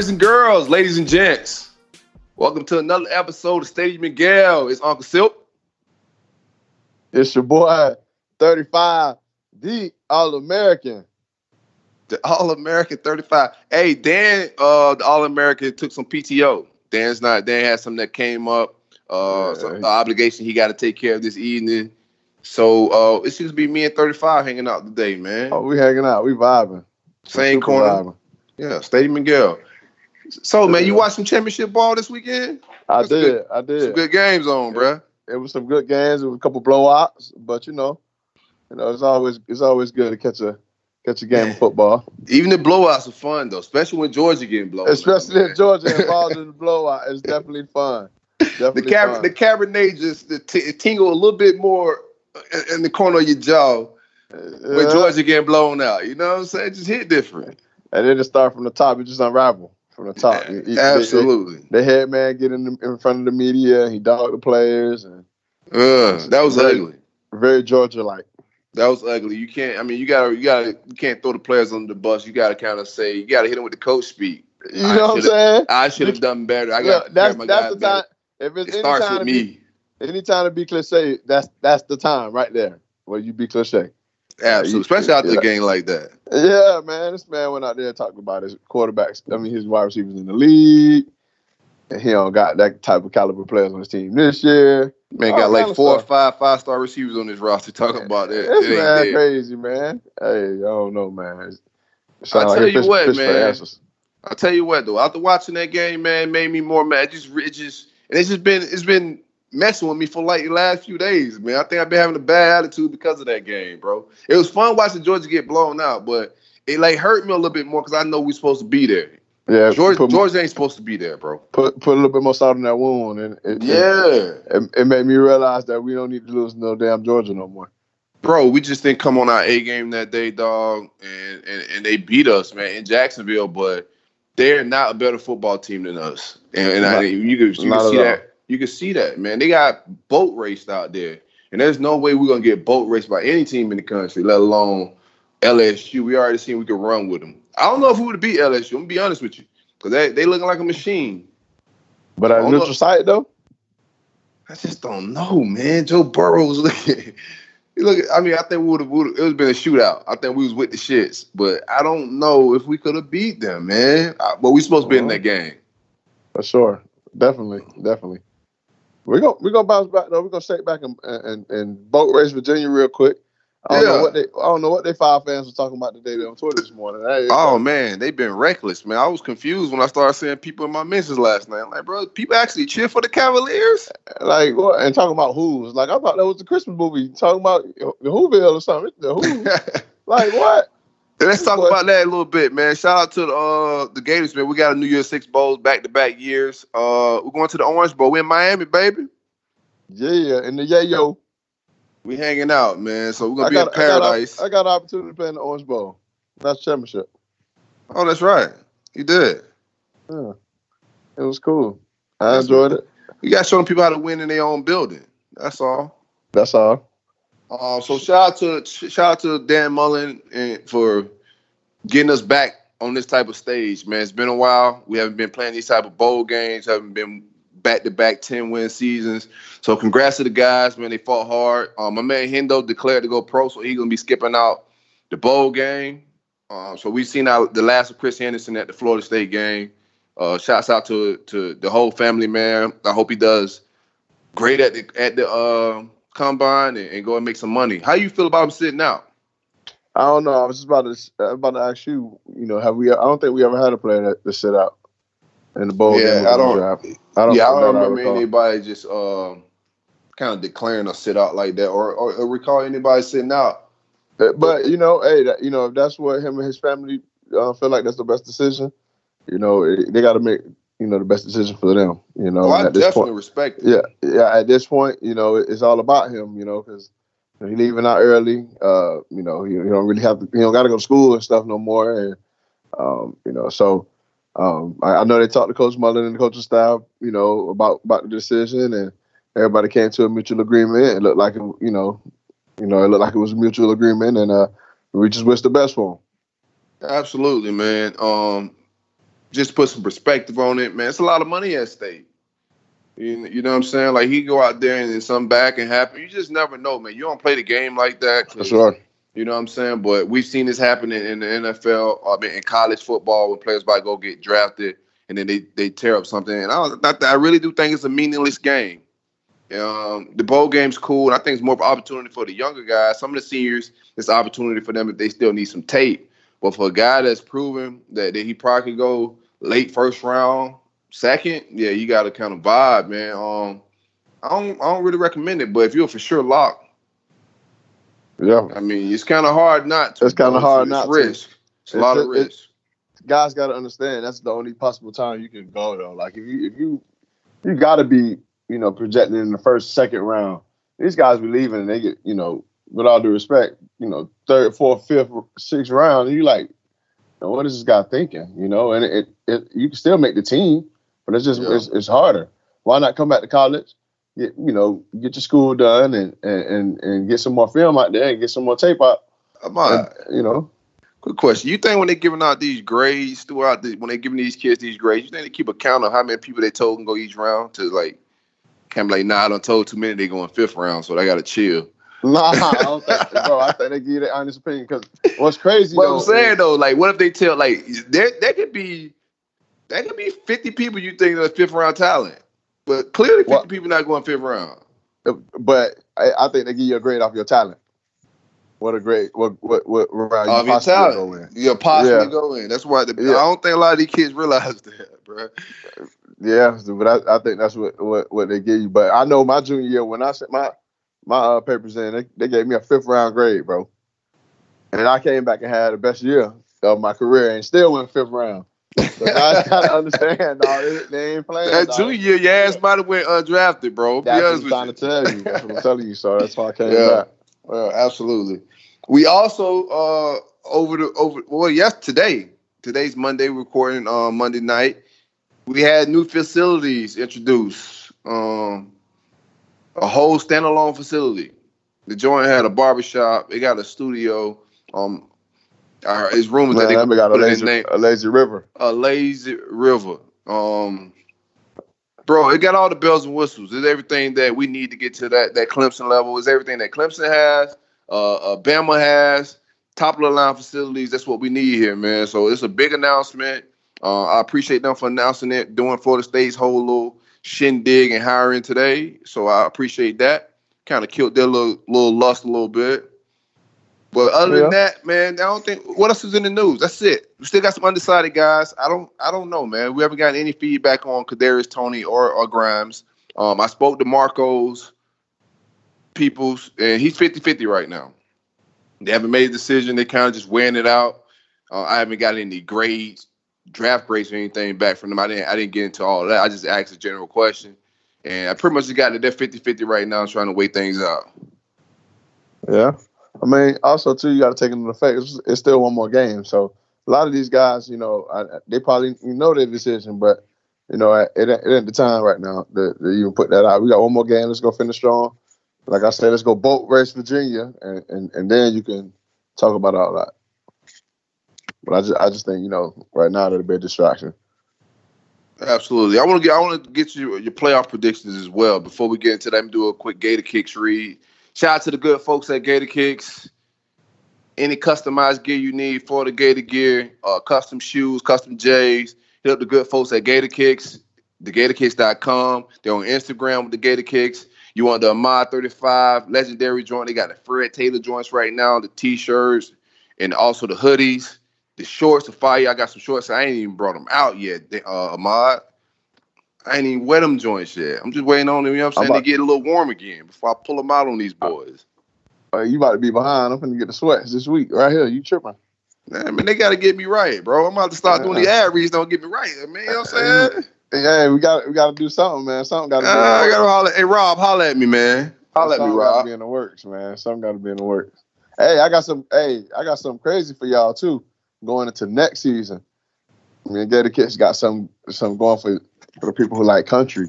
Boys and girls, ladies and gents, welcome to another episode of Stadium Miguel. It's Uncle Silk. It's your boy, 35, the All American. The All American 35. Hey, Dan, uh, the All American took some PTO. Dan's not, Dan had something that came up, uh, Yeah. some obligation he got to take care of this evening. So uh, it's just be me and 35 hanging out today, man. Oh, we hanging out, we vibing. Same corner. vibing. Yeah, Stadium Miguel. So, man, you watch some championship ball this weekend? I did, good. I did. Some good games on, bruh. It was some good games. It was a couple blowouts, but you know, you know, it's always it's always good to catch a catch a game of football, Even the blowouts are fun though, especially when Georgia getting blown. out, especially if Georgia involved in the blowout. It's definitely fun. the Definitely cab- fun. the Cabernet just the t- tingle a little bit more in, in the corner of your jaw when Yeah. Georgia getting blown out. You know what I'm saying? It just hit different. and then it start from the top. It just unravel from the top. You- you- Absolutely. The, the head man getting in, in front of the media. He dogged the players and Uh, that was Very- ugly. very Georgia like. That was ugly. You can't. I mean, you gotta. You gotta. You can't throw the players under the bus. You gotta kind of say. You gotta hit them with the coach speak. You I know what I'm saying? I should have done better. I got. That's my that's the better. time. If it's It starts with to be, me. any time to be cliche, that's that's the time right there where you be cliche. Absolutely, especially after Yeah. a game like that. Yeah, man, this man went out there and talked about his quarterbacks. I mean, his wide receivers in the league, and he don't got that type of caliber players on his team this year. Man got oh, like kind four or five five star receivers on his roster. Talking about that. This It man crazy, man. Hey, I don't know, man. I'll sound like tell you fish- what, fish man. I'll tell you what though, after watching that game, man, made me more mad. It just it just and it's just been it's been messing with me for like the last few days, man. I think I've been having a bad attitude because of that game, bro. It was fun watching Georgia get blown out, but it like hurt me a little bit more because I know we're supposed to be there. Yeah, Georgia, Georgia ain't supposed to be there, bro. put put a little bit more salt in that wound, and it, Yeah. it, it made me realize that we don't need to lose no damn Georgia no more. Bro, we just didn't come on our A game that day, dog, and, and and they beat us, man, in Jacksonville. But they're not a better football team than us, and, and I, you can you can see that. You can see that, man. They got boat raced out there, and there's no way we're gonna get boat raced by any team in the country, let alone LSU. We already seen we could run with them. I don't know if we would beat LSU. I'm gonna be honest with you, because they they looking like a machine. But at Hold neutral up. site though, I just don't know, man. Joe Burrow's looking. Look, I mean, I think we would have. It was been a shootout. I think we was with the shits, but I don't know if we could have beat them, man. I- But we supposed to be in uh-huh. that game. for sure, definitely, definitely. We're gonna we're gonna bounce back though. We're gonna shake back and and, and boat race Virginia real quick. I don't Yeah. know what they I don't know what they five fans were talking about today on Twitter this morning. Hey, Oh man, they've been reckless, man. I was confused when I started seeing people in my mentions last night. I'm like, bro, people actually cheer for the Cavaliers. like what? And talking about who's like I thought that was the Christmas movie talking about the Whoville or something. The Who? like what? Let's talk about that a little bit, man. Shout out to the uh, the Gators, man. We got a New Year's Six bowls back to back years. Uh, we're going to the Orange Bowl. We're in Miami, baby. Yeah, and the yeah yo. We hanging out, man. So we're gonna I be got, in paradise. I got, I got an opportunity to play in the Orange Bowl. That's championship. oh, that's right. You did. Yeah, it was cool. I That's enjoyed it. You got to show people how to win in their own building. That's all. That's all. Uh, so shout out to shout out to Dan Mullen and for getting us back on this type of stage, man. It's been a while. We haven't been playing these type of bowl games. Haven't been back to back ten win seasons. So congrats to the guys, man. They fought hard. Um, my man Hendo declared to go pro, so he's gonna be skipping out the bowl game. Um, so we've seen out the last of Chris Henderson at the Florida State game. Uh, shouts out to to the whole family, man. I hope he does great at the at the uh, combine and, and go and make some money. How you feel about him sitting out? I don't know. I was just about to about to ask you. You know, have we? I don't think we ever had a player that to sit out in the bowl Yeah, game. I don't- Draft. I don't. yeah, I don't remember recall. anybody just uh, kind of declaring a sit out like that, or, or, or recall anybody sitting out. Uh, But you know, hey, that, you know, if that's what him and his family uh, feel like that's the best decision, you know, they got to make you know the best decision for them. You know, Oh, I at this definitely point, respect it. yeah, yeah. At this point, you know, it- it's all about him. You know, because he's leaving out early. Uh, you know, he, he don't really have to. He don't got to go to school and stuff no more. And um, you know, so um, I, I know they talked to Coach Mullen and the coaching staff. You know, about about the decision, and everybody came to a mutual agreement. It looked like it, you know, you know, it looked like it was a mutual agreement, and uh, we just wish the best for him. Absolutely, man. Um, just put some perspective on it, man. It's a lot of money at stake. You, you know what I'm saying? Like he go out there and then something back and happen. You just never know, man. You don't play the game like that. That's right. You know what I'm saying? But we've seen this happen in, in the NFL, I mean, in college football when players might go get drafted and then they, they tear up something. And I, don't- I really do think it's a meaningless game. Um, the bowl game's cool, and I think it's more of an opportunity for the younger guys. Some of the seniors, it's an opportunity for them if they still need some tape. But for a guy that's proven that, that he probably could go late first round, second, yeah, you got to kind of vibe, man. Um, I don't, I don't really recommend it, but if you're for sure locked, Yeah, I mean, it's kind of hard not to. It's kinda hard it's not to. risk. It's a It's lot a- of risk. guys got to understand that's the only possible time you can go though. Like if you if you you got to be you know projected in the first second round. These guys be leaving and they get you know with all due respect you know third, fourth, fifth, sixth round. And you like, "Now, what is this guy thinking? You know, and it, it you can still make the team, but it's just Yeah. it's, it's harder. Why not come back to college? Get you know get your school done and and and, and get some more film out there and get some more tape out. And, you know. quick question: You think when they're giving out these grades throughout the, when they're giving these kids these grades, you think they keep a count of how many people they told can go each round to like, kind of like, nah, I don't told too many they going fifth round, so they got to chill. Nah, I don't think, bro. I think they give you their honest opinion because what's crazy. What though, I'm saying is- though, like, what if they tell like there there could be there could be 50 people you think are fifth round talent, but clearly 50 What? people not going fifth round. Uh, but I, I think they give you a grade off your talent. What a great What what what round you possibly talent, go in? you'll possibly Yeah. go in. That's why the, Yeah. I don't think a lot of these kids realize that, bro. Yeah, but I, I think that's what, what what they give you. But I know my junior year when I sent my my uh, papers in, they, they gave me a fifth round grade, bro. And I came back and had the best year of my career and still went fifth round. So guys gotta understand, dog. They, they ain't playing. That junior year, your ass might have went undrafted, bro. That's what I'm trying to tell you. That's what I'm telling you. So that's why I came Yeah. back. Well, absolutely. We also uh over the over well yes today today's Monday recording on Monday night. We had new facilities introduced. Um, a whole standalone facility. The joint had a barbershop. It got a studio. Um, uh, it's rumors Man, that they got a put it in lazy, name a lazy river. a lazy river. Um, bro, it got all the bells and whistles. It's everything that we need to get to that that Clemson level. It's everything that Clemson has, uh, uh Bama has, top of the line facilities. That's what we need here, man. So it's a big announcement. Uh, I appreciate them for announcing it, doing Florida State's whole little shindig and hiring today. So I appreciate that. Kind of killed their little little lust a little bit. But other Yeah. than that, man, I don't think what else is in the news. That's it. We still got some undecided guys. I don't I don't know, man. We haven't gotten any feedback on Kadarius Toney or, or Grimes. Um, I spoke to Marcos Peoples, and he's 50-50 right now. They haven't made a decision. They kind of just weighing it out. Uh, I haven't got any grades, draft grades or anything back from them. I didn't I didn't get into all that. I just asked a general question. And I pretty much just got that they're 50-50 right now, trying to weigh things out. Yeah. I mean, also too, you got to take into effect it's, it's still one more game. So a lot of these guys, you know, I, they probably know their decision, but you know, it, it ain't the time right now to, to even put that out. We got one more game. Let's go finish strong. Like I said, let's go boat race Virginia, and, and, and then you can talk about all that. But I just I just think you know right now that'll be a distraction. Absolutely. I want to get I want to get you your playoff predictions as well. Before we get into that, I'm do a quick Gator Kicks read. Shout out to the good folks at Gator Kicks. Any customized gear you need for the Gator gear, uh, custom shoes, custom J's, hit up the good folks at Gator Kicks, thegatorkicks.com. They're on Instagram with the Gator Kicks. You want the Ahmad 35 legendary joint? They got the Fred Taylor joints right now, the t-shirts, and also the hoodies, the shorts, the fire. I got some shorts. I ain't even brought them out yet, they- uh, Ahmad. I ain't even wear them joints yet. I'm just waiting on them, you know what I'm I'm saying, about- to get a little warm again before I pull them out on these boys. Uh, you about to be behind. I'm gonna get the sweats this week right here. You tripping? I mean, they got to get me right, bro. I'm about to start doing the ad reads. Don't get me right, man. You know what I'm saying? Yeah, we got we got to do something, man. Something got to. Uh, I gotta holler. Hey, Rob, holler at me, man. Holler at me, got to Rob. be in the works, man. Something got to be in the works. Hey, I got some. Hey, I got something crazy for y'all too. Going into next season, I mean, Gator Kids got some some going for for the people who like country.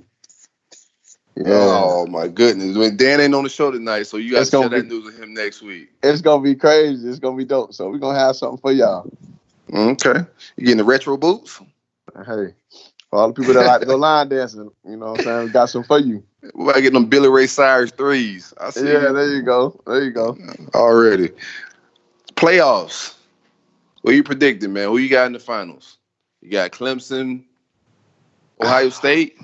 Yeah, Oh my goodness! When Dan ain't on the show tonight, so you guys share gonna that news with him next week. it's gonna be crazy. It's gonna be dope. So we're gonna have something for y'all. Okay, you getting the retro boots? Hey, for all the people that like to go line dancing, you know what I'm saying? We got some for you. We about to get them Billy Ray Cyrus threes. I see Yeah, you there you go. There you go. already. Playoffs. What you predicting, man? Who you got in the finals? You got Clemson, Ohio State.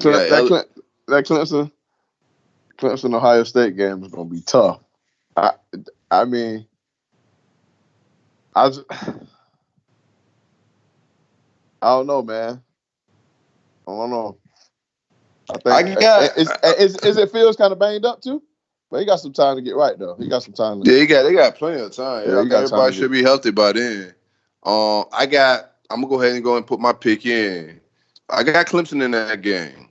So that, that, Cle- that Clemson, Clemson Ohio State game is gonna be tough. I I mean, I was, I don't know, man. I don't know. I think I got- is, is, is it feels kind of banged up too, but he got some time to get right though. He got some time. To, Yeah, he got they got plenty of time. Yeah, time everybody to should be healthy by then. Um, I got. I'm gonna go ahead and go and put my pick in. I got Clemson in that game.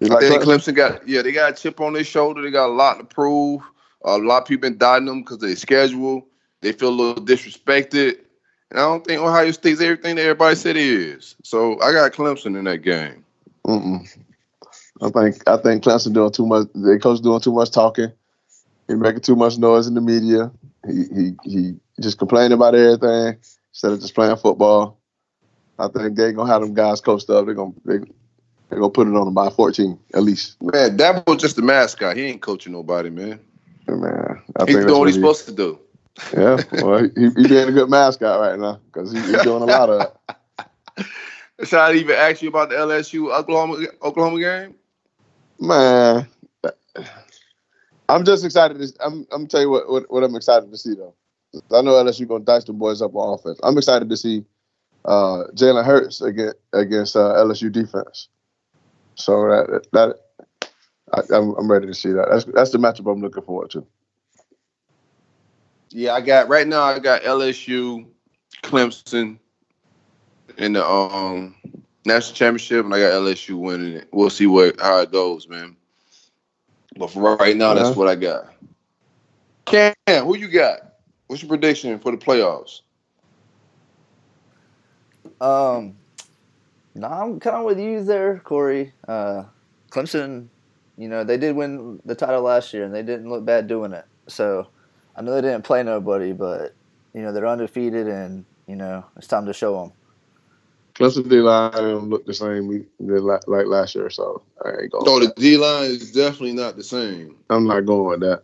You I think Clemson? Clemson got yeah, they got a chip on their shoulder. They got a lot to prove. A lot of people been doubting them because of their schedule. They feel a little disrespected. And I don't think Ohio State's everything that everybody said it is. So I got Clemson in that game. Mm-mm. I think I think Clemson doing too much. Their coach doing too much talking. He making too much noise in the media. He he he just complaining about everything instead of just playing football. I think they gonna have them guys coached up. They're gonna they they gonna put it on them by fourteen at least. Man, that was just the mascot. He ain't coaching nobody, man. Man, I He's think doing what he's supposed to do. Yeah, well, he, he being a good mascot right now because he, he's doing a lot of. Should I even ask you about the LSU Oklahoma Oklahoma game? Man, I'm just excited. To, I'm I'm tell you what, what what I'm excited to see though. I know LSU gonna dice the boys up on offense. I'm excited to see uh, Jalen Hurts against against uh, LSU defense. So that that I, I'm I'm ready to see that. That's that's the matchup I'm looking forward to. Yeah, I got right now. I got LSU, Clemson, in the um national championship, and I got LSU winning it. We'll see what how it goes, man. But for right now, Yeah. that's what I got. Cam, who you got? What's your prediction for the playoffs? Um, no, I'm kind of with you there, Corey. Uh, Clemson, you know, they did win the title last year, and they didn't look bad doing it. So I know they didn't play nobody, but you know they're undefeated, and you know it's time to show them. Clemson D line don't look the same la- like last year, so I ain't going. No, the D line is definitely not the same. I'm not going with that.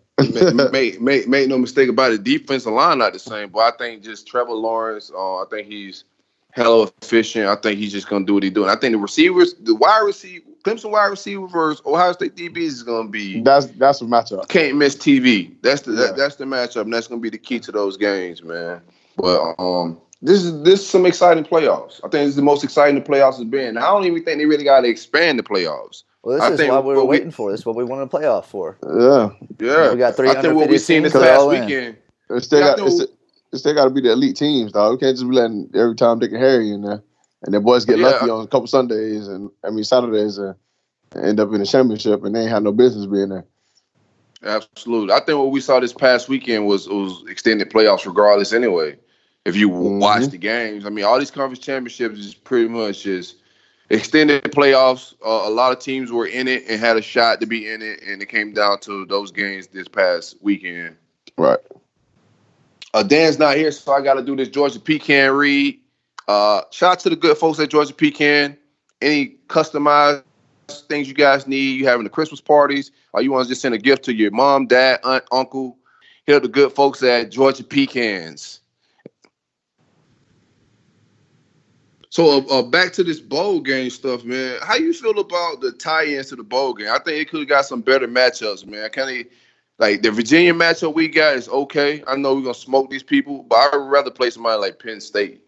make, make, make, make no mistake about it. Defensive line not the same, but I think just Trevor Lawrence. Uh, I think he's hella efficient. I think he's just gonna do what he's doing. I think the receivers, the wide receiver, Clemson wide receiver versus Ohio State DBs is gonna be that's that's a matchup. can't miss TV. That's the Yeah. that, that's the matchup, and that's gonna be the key to those games, man. But um, this is this is some exciting playoffs. I think this is the most exciting the playoffs has been. I don't even think they really got to expand the playoffs. Well, I this is think what we were what we- waiting for. This is what we wanted to play off for. Yeah, Yeah, We got three I think what we undefeated seen this teams, past they're all in. weekend. It still got think it's, still got to be the elite teams, dog. We can't just be letting every time Dick and Harry in there, and the boys get Yeah. lucky on a couple Sundays and I mean Saturdays and, and end up in the championship, and they ain't had no business being there. Absolutely. I think what we saw this past weekend was was extended playoffs regardless anyway. If you w Mhm. watch the games, I mean, all these conference championships is pretty much just extended playoffs. Uh, a lot of teams were in it and had a shot to be in it, and it came down to those games this past weekend. Right. Uh, Dan's not here, so I got to do this Georgia Pecan read. Uh, shout out to the good folks at Georgia Pecan. Any customized things you guys need, you having the Christmas parties, or you want to just send a gift to your mom, dad, aunt, uncle, hit up the good folks at Georgia Pecans. So uh, uh, back to this bowl game stuff, man. How you feel about the tie-ins to the bowl game? I think it could have got some better matchups, man. Kind of like the Virginia matchup we got is okay. I know we're gonna smoke these people, but I'd rather play somebody like Penn State.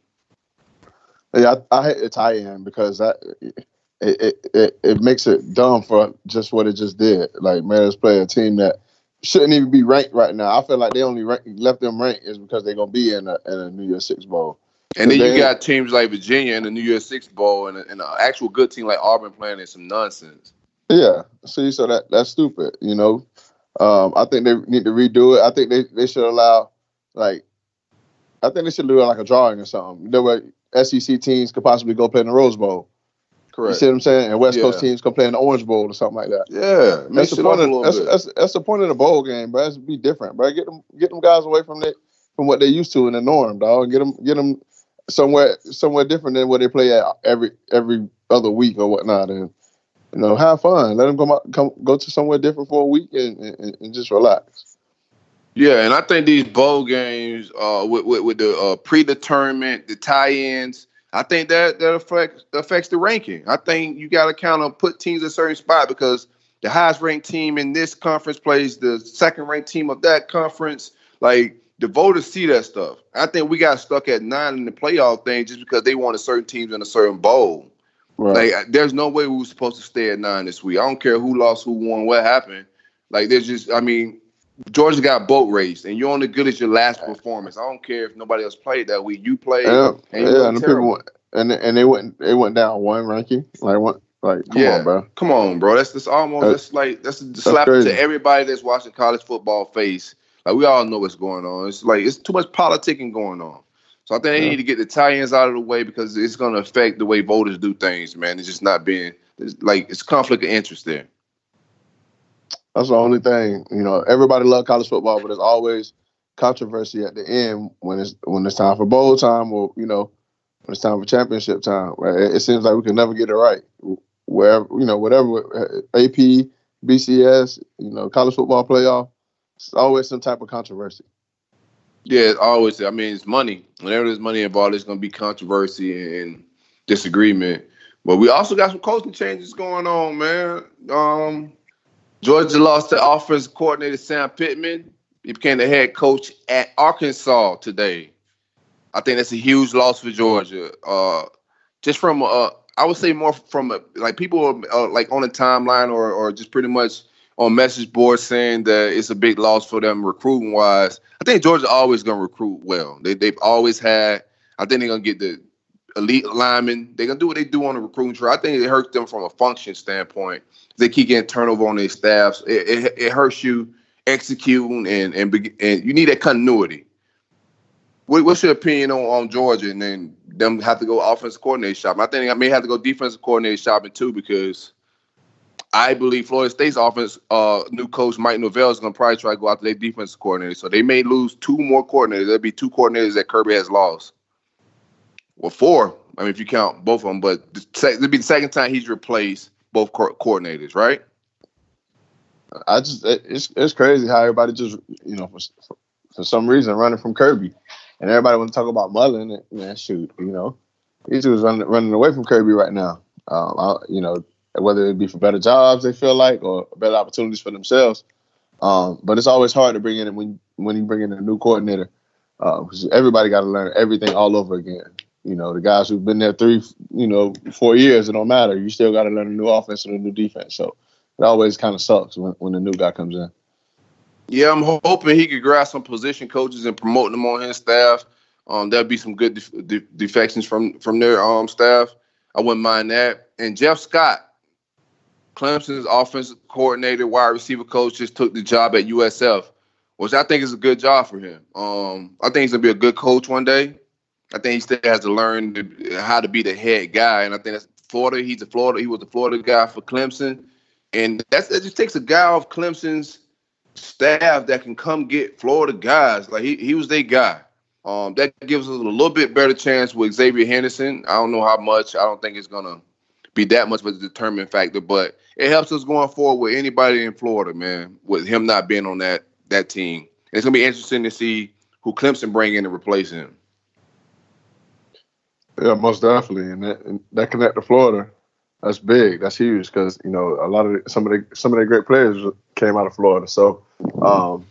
Yeah, I, I hate the tie-in because that it, it it it makes it dumb for just what it just did. Like Mariners play a team that shouldn't even be ranked right now. I feel like they only rank, left them ranked is because they're gonna be in a in a New Year's Six bowl. And then you got teams like Virginia in the New Year's Six Bowl and, and an actual good team like Auburn playing in some nonsense. Yeah. See, so that that's stupid. You know, um, I think they need to redo it. I think they, they should allow like, I think they should do like a drawing or something. That way, SEC teams could possibly go play in the Rose Bowl. Correct. You see what I'm saying? And West Coast teams can play in the Orange Bowl or something like that. Yeah, That's the point of that's, that's, that's the point of the bowl game, bro. It's be different, bro. Get them get them guys away from the, from what they used to in the norm, dog. Get them get them somewhere somewhere different than where they play at every every other week or whatnot. And you know, have fun. Let them come out, come go to somewhere different for a week and, and, and just relax. Yeah, and I think these bowl games, uh, with with, with the uh, predetermined, the tie-ins, I think that that affects affects the ranking. I think you got to kind of put teams in a certain spot because the highest ranked team in this conference plays the second ranked team of that conference. Like the voters see that stuff. I think we got stuck at nine in the playoff thing just because they wanted certain teams in a certain bowl. Right. Like, there's no way we were supposed to stay at nine this week. I don't care who lost, who won, what happened. Like, there's just, I mean, Georgia got boat raced, and you're only good as your last performance. I don't care if nobody else played that week. You played, yeah, and yeah, and the people went, and and they went they went down one ranking. Like what? Like come yeah, on, bro. Come on, bro. That's just almost Uh, that's like that's a slap crazy. to everybody that's watching college football face. Like we all know what's going on. It's like it's too much politicking going on. So I think they Yeah. need to get the tie-ins out of the way because it's going to affect the way voters do things. Man, it's just not being it's like it's conflict of interest there. That's the only thing. You know, everybody love college football, but there's always controversy at the end when it's when it's time for bowl time or you know when it's time for championship time. Right? It, seems like we can never get it right. Wherever you know, whatever AP, BCS, you know, college football playoff, it's always some type of controversy. Yeah, always. I mean, it's money. Whenever there's money involved, there's going to be controversy and disagreement. But we also got some coaching changes going on, man. Um, Georgia lost the offensive coordinator Sam Pittman. He became the head coach at Arkansas today. I think that's a huge loss for Georgia. Uh, just from, uh, I would say more from uh, like people uh, like on the timeline or or just pretty much on message boards saying that it's a big loss for them recruiting wise. I think Georgia always gonna recruit well. They they've always had. I think they're gonna get the elite linemen. They're gonna do what they do on the recruiting trail. I think it hurts them from a function standpoint. They keep getting turnover on their staffs. It, it, it hurts you executing and and and you need that continuity. What, what's your opinion on, on Georgia and then them have to go offensive coordinator shopping? I think I may have to go defensive coordinator shopping too because I believe Florida State's offense uh, new coach Mike Norvell is going to probably try to go after their defensive coordinator. So they may lose two more coordinators. There'll be two coordinators that Kirby has lost. Well, four. I mean, if you count both of them, but it'll be the second time he's replaced both co- coordinators, right? I just it's it's crazy how everybody just you know for, for, some reason running from Kirby, and everybody want to talk about Mullen. And, man, shoot, you know, these dudes running running away from Kirby right now. Um, I, you know, whether it be for better jobs they feel like or better opportunities for themselves. Um, but it's always hard to bring in when when you bring in a new coordinator because everybody got to learn everything all over again. You know, the guys who've been there three, you know, four years, it don't matter. You still got to learn a new offense and a new defense. So it always kind of sucks when, when the new guy comes in. Yeah, I'm hoping he could grab some position coaches and promote them on his staff. Um, there'll be some good def- de- defections from from their um staff. I wouldn't mind that. And Jeff Scott, Clemson's offensive coordinator, wide receiver coach, just took the job at USF, which I think is a good job for him. Um, I think he's gonna be a good coach one day. I think he still has to learn to, how to be the head guy, and I think that's Florida. He's a Florida. He was the Florida guy for Clemson, and that's it. Just takes a guy off Clemson's staff that can come get Florida guys. Like he, he was their guy. Um, that gives us a little bit better chance with Xzavier Henderson. I don't know how much. I don't think it's gonna be that much of a determining factor, but it helps us going forward with anybody in Florida, man. With him not being on that that team, it's gonna be interesting to see who Clemson bring in to replace him. Yeah, most definitely, and that, and that connect to Florida, that's big. That's huge because you know a lot of the, some of the some of the great players came out of Florida. So, um,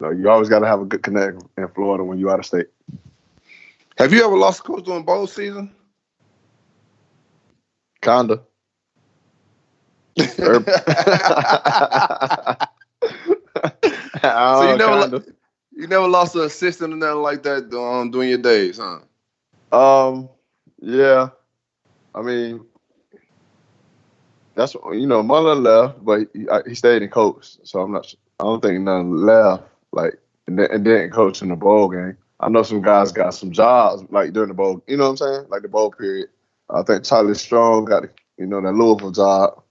you, know, you always got to have a good connect in Florida when you out of state. Have you ever lost a coach during bowl season? Kinda. So you never, kinda. you never lost an assistant or nothing like that um, during your days, huh? Um, yeah. I mean, that's you know, Mullen left, but he, I- he stayed in coach, so I'm not. I don't think nothing left. Like and, then, and didn't coach in the bowl game. I know some guys got some jobs like during the bowl. You know what I'm saying? Like the bowl period. I think Charlie Strong got you know that Louisville job.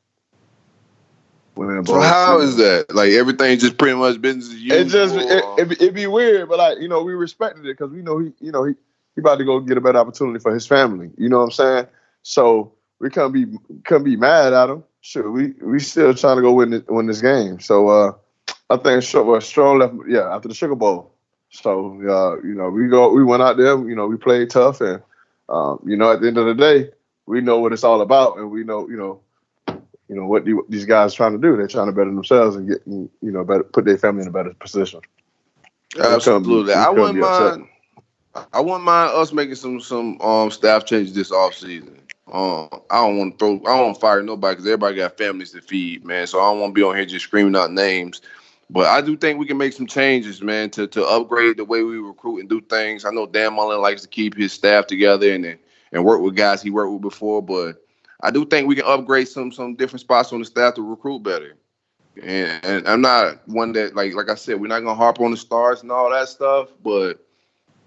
So how is that? Like everything just pretty much business as usual. It just it, it, be- it be weird, but like you know, we respected it because we know he you know he he about to go get a better opportunity for his family. You know what I'm saying? So we can't be can't be mad at him. Sure, we we still trying to go win this, win this game. So uh, I think well, Strong left yeah after the Sugar Bowl. So uh, you know we go we went out there. You know we played tough and um, you know at the end of the day we know what it's all about and we know you know. You know what the, these guys trying to do? They're trying to better themselves and get you know better put their family in a better position. Absolutely. I wouldn't mind. I wouldn't mind us making some some um staff changes this offseason. Um, I don't want to throw. I don't want to fire nobody because everybody got families to feed, man. So I don't want to be on here just screaming out names. But I do think we can make some changes, man, to to upgrade the way we recruit and do things. I know Dan Mullen likes to keep his staff together and and work with guys he worked with before, but I do think we can upgrade some some different spots on the staff to recruit better. And, and I'm not one that like like I said, we're not gonna harp on the stars and all that stuff, but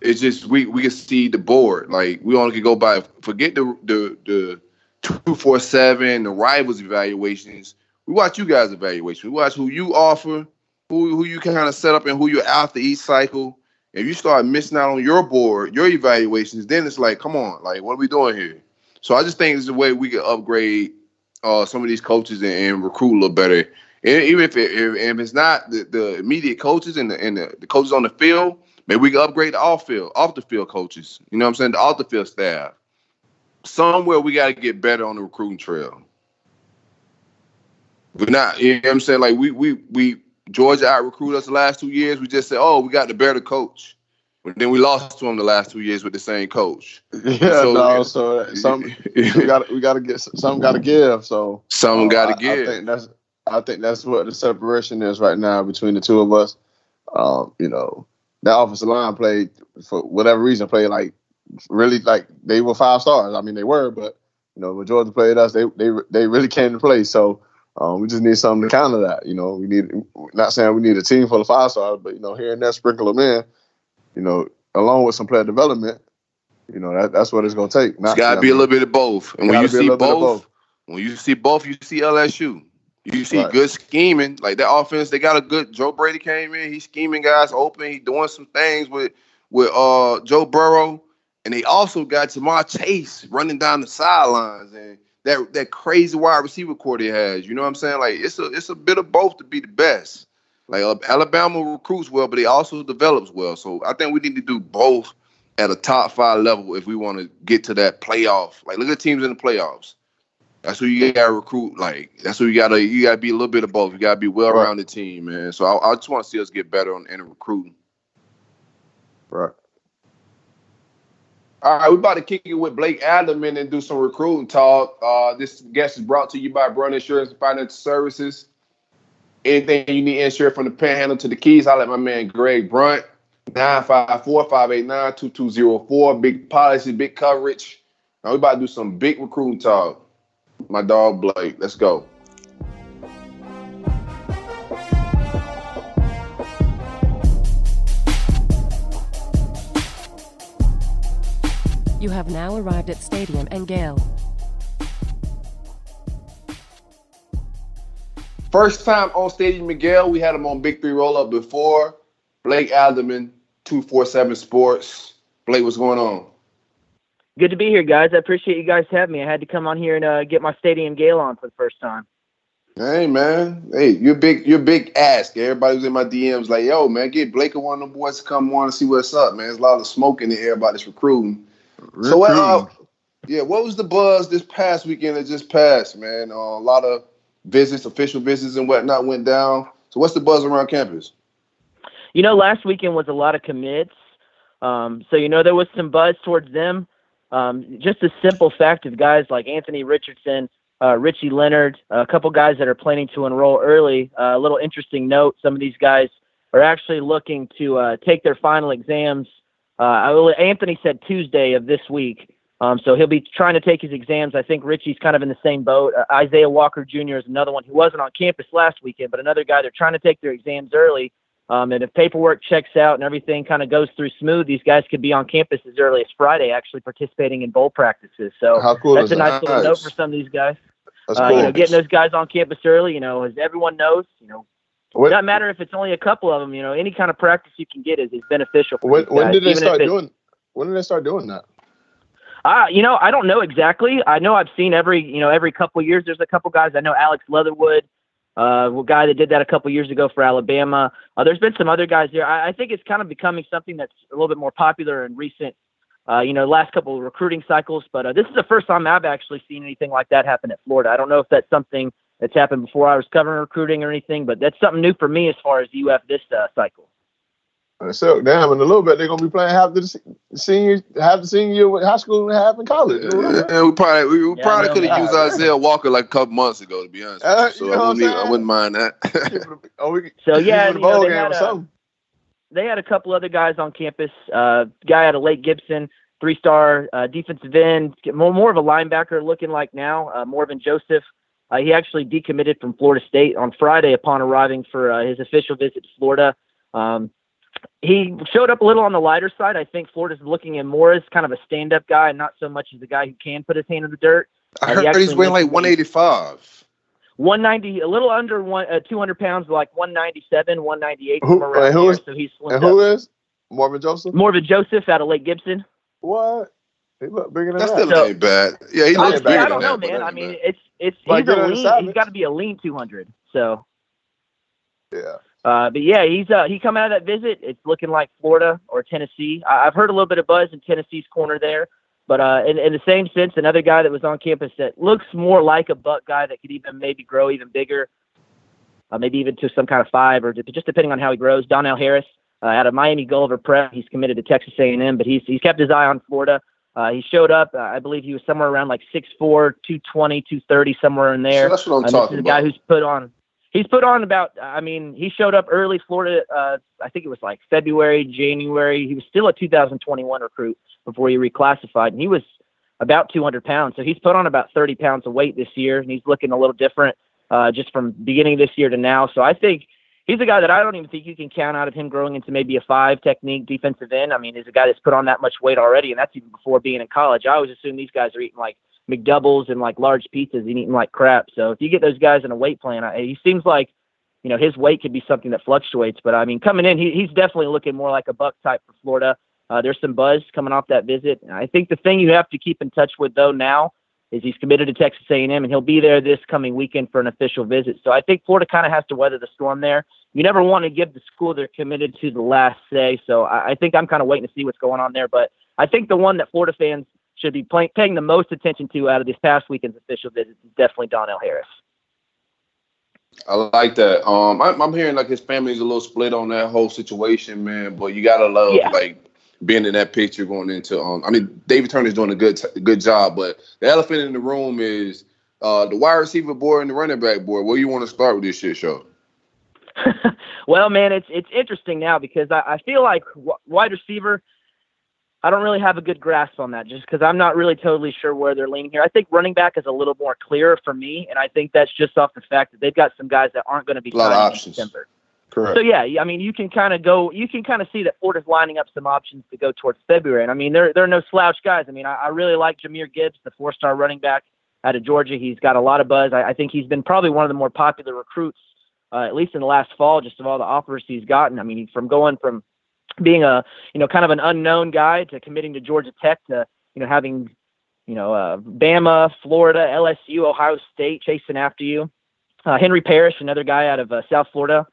it's just we we can see the board. Like we only can go by forget the the the two four seven, the rivals evaluations. We watch you guys evaluation. We watch who you offer, who who you kind of set up and who you're after each cycle. If you start missing out on your board, your evaluations, then it's like, come on, like what are we doing here? So I just think it's a way we can upgrade uh, some of these coaches and, and recruit a little better. And even if, it, if if it's not the, the immediate coaches and the and the, the coaches on the field, maybe we can upgrade the off field, off the field coaches. You know what I'm saying? The off the field staff. Somewhere we got to get better on the recruiting trail. We're not, you know what I'm saying? Like we we we Georgia out recruited us the last two years. We just said, oh, we got the better coach. But then we lost to him the last two years with the same coach. Yeah, So, no, so some we got we got to get some got to give. So some uh, got to give. I think that's I think that's what the separation is right now between the two of us. Um, you know, that offensive line played for whatever reason played like really like they were five stars. I mean, they were, but you know, when Georgia played us, they they they really came to play. So. Um, we just need something to counter that. You know, we need not saying we need a team full of five stars, but you know, here and there sprinkle them in. You know, along with some player development. You know, that, that's what it's gonna take. It's Not- got to be a little bit of both. And when you see little bit of both, both. when you see both, you see LSU. You see Right. good scheming. Like that offense, they got a good. Joe Brady came in. He's scheming guys open. He's doing some things with with uh Joe Burrow, and they also got Ja'Marr Chase running down the sidelines and that that crazy wide receiver core he has. You know what I'm saying? Like it's a it's a bit of both to be the best. Like uh, Alabama recruits well, but he also develops well. So I think we need to do both at a top five level if we want to get to that playoff. Like look at teams in the playoffs. That's who you gotta recruit. Like that's who you gotta you gotta be a little bit of both. You gotta be well rounded team, man. So I, I just want to see us get better on in recruiting. Right. All right, we're about to kick it with Blake Alderman and do some recruiting talk. Uh, this guest is brought to you by Brown Insurance and Financial Services. Anything you need insured from the panhandle to the keys, I'll let my man Greg Brunt. 954-589-2204. Big policy, big coverage. Now we're about to do some big recruiting talk. My dog Blake. Let's go. You have now arrived at Stadium and Gale. First time on Stadium Miguel. We had him on Big Three Roll Up before. Blake Alderman, 247 Sports. Blake, what's going on? Good to be here, guys. I appreciate you guys having me. I had to come on here and uh, get my Stadium Gale on for the first time. Hey man, hey, you're big. You're big ask. Everybody was in my DMs like, "Yo, man, get Blake and one of them boys to come on and see what's up, man." There's a lot of smoke in the air about this recruiting. So what? Uh, yeah, what was the buzz this past weekend that just passed, man? Uh, a lot of visits, official visits, and whatnot went down. So what's the buzz around campus? You know, last weekend was a lot of commits. Um, so, you know, there was some buzz towards them. Um, just the simple fact of guys like Anthony Richardson, uh, Richie Leonard, a couple guys that are planning to enroll early. Uh, a little interesting note some of these guys are actually looking to uh, take their final exams. Uh, will, Anthony said Tuesday of this week. Um, so he'll be trying to take his exams. I think Richie's kind of in the same boat. Uh, Isaiah Walker Jr. is another one who wasn't on campus last weekend, but another guy they're trying to take their exams early. Um, and if paperwork checks out and everything kind of goes through smooth, these guys could be on campus as early as Friday, actually participating in bowl practices. So cool that's a nice that? little note for some of these guys. That's Uh, cool. you know, getting those guys on campus early. You know, as everyone knows, you know, It doesn't matter if it's only a couple of them. You know, any kind of practice you can get is, is beneficial. For When, when did they start doing? When did they start doing that? Uh, you know, I don't know exactly. I know I've seen every, you know, every couple of years. There's a couple guys. I know Alex Leatherwood, uh, a guy that did that a couple years ago for Alabama. Uh, there's been some other guys there. I, I think it's kind of becoming something that's a little bit more popular in recent, uh, you know, last couple of recruiting cycles. But uh, this is the first time I've actually seen anything like that happen at Florida. I don't know if that's something that's happened before I was covering recruiting or anything, but that's something new for me as far as UF this uh, cycle. So damn, in a little bit they're gonna be playing half the se- senior, half the senior year with high school and half in college. Yeah, we probably we, we Yeah, probably could have used Isaiah Walker like a couple months ago, to be honest. Uh. So you I, know what wouldn't I'm I wouldn't mind that. oh, we, So yeah, the you know, they game had a- they had a couple other guys on campus. Uh, guy out of Lake Gibson, three-star uh, defensive end, more more of a linebacker looking like now. Uh, Morven Joseph. Uh, he actually decommitted from Florida State on Friday upon arriving for uh, his official visit to Florida. Um, he showed up a little on the lighter side. I think Florida's looking at more as kind of a stand-up guy, and not so much as a guy who can put his hand in the dirt. I Uh, he heard he's weighing like mentioned that he- 185. 190, a little under one, uh, 200 pounds, like 197, 198, Who- around who is- So he's who up. is Marvin Joseph? Morven Joseph out of Lake Gibson. What? He look bigger than That that. still So- ain't bad. Yeah, he I- looks yeah, bigger I don't that, know, but man. I mean, bad. it's it's Like, he's a lean. Savage. He's got to be a lean 200. So, yeah. uh, but yeah, he's uh, he come out of that visit. It's looking like Florida or Tennessee. I, I've heard a little bit of buzz in Tennessee's corner there, but uh, in, in the same sense, another guy that was on campus that looks more like a Buck guy that could even maybe grow even bigger, uh, maybe even to some kind of five or just depending on how he grows. Donnell Harris uh, out of Miami Gulliver Prep. He's committed to Texas A&M, but he's he's kept his eye on Florida. Uh, he showed up. Uh, I believe he was somewhere around like 6'4", 220, 230, somewhere in there. So that's what I'm Uh, this is a guy about. who's put on. He's put on about. I mean, he showed up early. Florida. Uh, I think it was like February, January. He was still a 2021 recruit before he reclassified, and he was about 200 pounds. So he's put on about 30 pounds of weight this year, and he's looking a little different uh, just from beginning this year to now. So I think he's a guy that I don't even think you can count out of him growing into maybe a five technique defensive end. I mean, he's a guy that's put on that much weight already, and that's even before being in college. I always assume these guys are eating like McDoubles and like large pizzas and eating like crap. So if you get those guys in a weight plan, I, he seems like you know his weight could be something that fluctuates. But I mean, coming in, he, he's definitely looking more like a buck type for Florida. Uh, there's some buzz coming off that visit. I think the thing you have to keep in touch with though now is he's committed to Texas A&M and he'll be there this coming weekend for an official visit. So I think Florida kind of has to weather the storm there. You never want to give the school they're committed to the last say. So I, I think I'm kind of waiting to see what's going on there. But I think the one that Florida fans should be play, paying the most attention to out of this past weekend's official visits is definitely Donnell Harris. I like that. Um, I, I'm hearing like his family's a little split on that whole situation, man. But you gotta love Yeah. like being in that picture going into. Um, I mean, David Turner's doing a good good job, but the elephant in the room is uh the wide receiver board and the running back board. Where you want to start with this shit show? well, man, it's it's interesting now because I, I feel like w- wide receiver. I don't really have a good grasp on that, just because I'm not really totally sure where they're leaning here. I think running back is a little more clear for me, and I think that's just off the fact that they've got some guys that aren't going to be A lot in options. December. Correct. So yeah, I mean, you can kind of go, you can kind of see that Florida's lining up some options to go towards February. And I mean, they're they're no slouch guys. I mean, I, I really like Jahmyr Gibbs, the four-star running back out of Georgia. He's got a lot of buzz. I, I think he's been probably one of the more popular recruits, uh, at least in the last fall, just of all the offers he's gotten. I mean, from going from being a you know kind of an unknown guy to committing to Georgia Tech to you know having you know uh, Bama, Florida, LSU, Ohio State chasing after you. Uh, Henry Parrish, another guy out of uh, South Florida.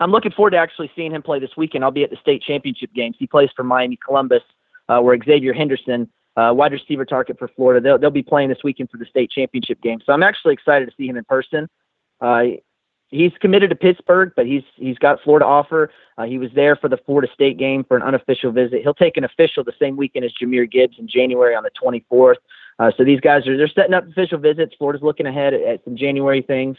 I'm looking forward to actually seeing him play this weekend. I'll be at the state championship games. He plays for Miami Columbus, uh, where Xzavier Henderson, uh, wide receiver target for Florida, they'll, they'll be playing this weekend for the state championship game. So I'm actually excited to see him in person. Uh, he's committed to Pittsburgh, but he's he's got Florida offer. Uh, he was there for the Florida State game for an unofficial visit. He'll take an official the same weekend as Jahmyr Gibbs in January on the 24th. Uh, so these guys are they're setting up official visits. Florida's looking ahead at, at some January things.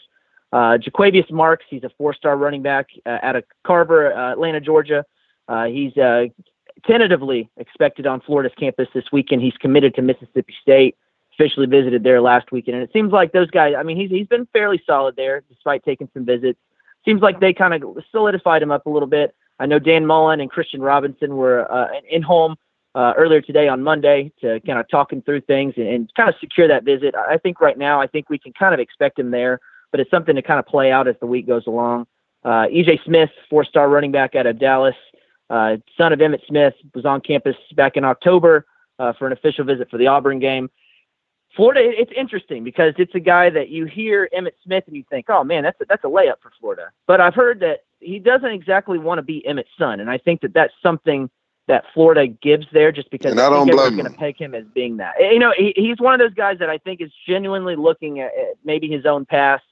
Uh, Jo'quavious Marks, he's a four-star running back uh, out of Carver, uh, Atlanta, Georgia. Uh, he's uh, tentatively expected on Florida's campus this weekend. He's committed to Mississippi State. Officially visited there last weekend, and it seems like those guys. I mean, he's he's been fairly solid there, despite taking some visits. Seems like they kind of solidified him up a little bit. I know Dan Mullen and Christian Robinson were uh, in home uh, earlier today on Monday to kind of talking through things and, and, kind of secure that visit. I think right now, I think we can kind of expect him there, but it's something to kind of play out as the week goes along. Uh, EJ Smith, four-star running back out of Dallas, uh, son of Emmitt Smith, was on campus back in October uh, for an official visit for the Auburn game. Florida, it's interesting because it's a guy that you hear Emmitt Smith and you think, oh man, that's a, that's a layup for Florida. But I've heard that he doesn't exactly want to be Emmitt's son, and I think that that's something that Florida gives there, just because and I, I don't think blame going to peg him as being that. You know, he, he's one of those guys that I think is genuinely looking at, at maybe his own past.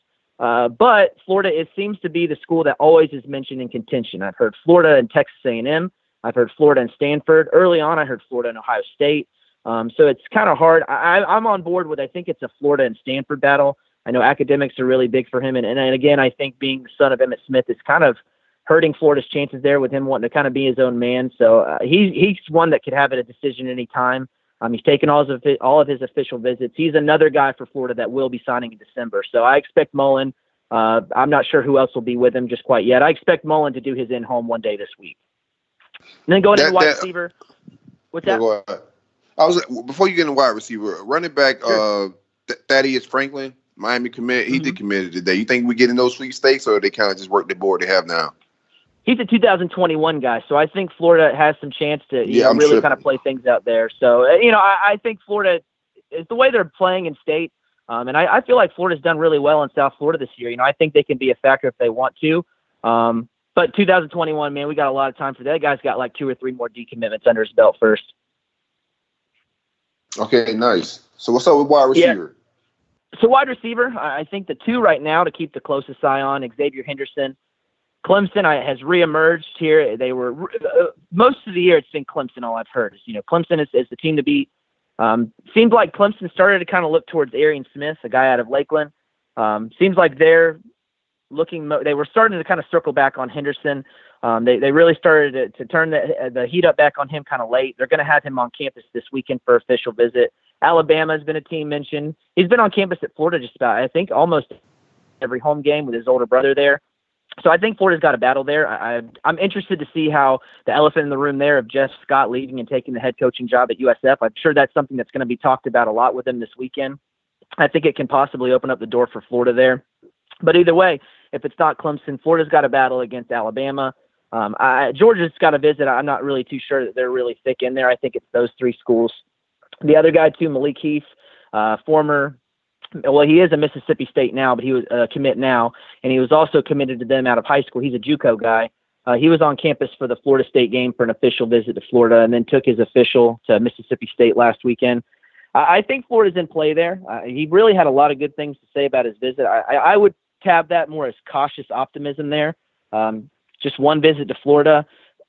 Uh, but Florida, it seems to be the school that always is mentioned in contention. I've heard Florida and Texas A&M. I've heard Florida and Stanford. Early on, I heard Florida and Ohio State. Um, so it's kind of hard. I, I'm on board with. I think it's a Florida and Stanford battle. I know academics are really big for him, and, and, and again, I think being the son of Emmitt Smith is kind of hurting Florida's chances there with him wanting to kind of be his own man. So uh, he's he's one that could have a decision any time. Um, he's taken all of his, all of his official visits. He's another guy for Florida that will be signing in December. So I expect Mullen. Uh, I'm not sure who else will be with him just quite yet. I expect Mullen to do his in home one day this week. And then going That- into wide that- receiver. What's that? I was before you get in wide receiver, running back uh Th- Thaddeus Franklin, Miami commit. He Mm-hmm. did committed today. You think we get in those sweepstakes, or they kind of just work the board they have now? He's a 2021 guy, so I think Florida has some chance to you Yeah, know, really sure. kind of play things out there. So uh, you know, I, I think Florida is the way they're playing in state, um, and I, I feel like Florida's done really well in South Florida this year. You know, I think they can be a factor if they want to. Um, but 2021, man, we got a lot of time for that. That guy's got like two or three more decommitments under his belt first. Okay, nice. So what's up with wide Yeah. receiver? So wide receiver, I I think the two right now to keep the closest eye on Xzavier Henderson. Clemson has reemerged here. They were uh, most of the year. It's been Clemson. All I've heard is you know Clemson is, is the team to beat. Um, seems like Clemson started to kind of look towards Arian Smith, a guy out of Lakeland. Um, seems like they're looking. Mo- they were starting to kind of circle back on Henderson. Um, they they really started to, to turn the the heat up back on him kind of late. They're going to have him on campus this weekend for official visit. Alabama has been a team mentioned. He's been on campus at Florida just about, I think, almost every home game with his older brother there. So I think Florida's got a battle there. I, I'm interested to see how the elephant in the room there of Jeff Scott leaving and taking the head coaching job at USF. I'm sure that's something that's going to be talked about a lot with him this weekend. I think it can possibly open up the door for Florida there. But either way, if it's not Clemson, Florida's got a battle against Alabama. Um, I, Georgia's got a visit. I'm not really too sure that they're really thick in there. I think it's those three schools. The other guy too, Malik Heath, uh, former. Well, he is a Mississippi State now, but he was uh, commit now, and he was also committed to them out of high school. He's a JUCO guy. Uh, he was on campus for the Florida State game for an official visit to Florida, and then took his official to Mississippi State last weekend. I, I think Florida's in play there. Uh, he really had a lot of good things to say about his visit. I, I, I would tab that more as cautious optimism there. Um, just one visit to Florida.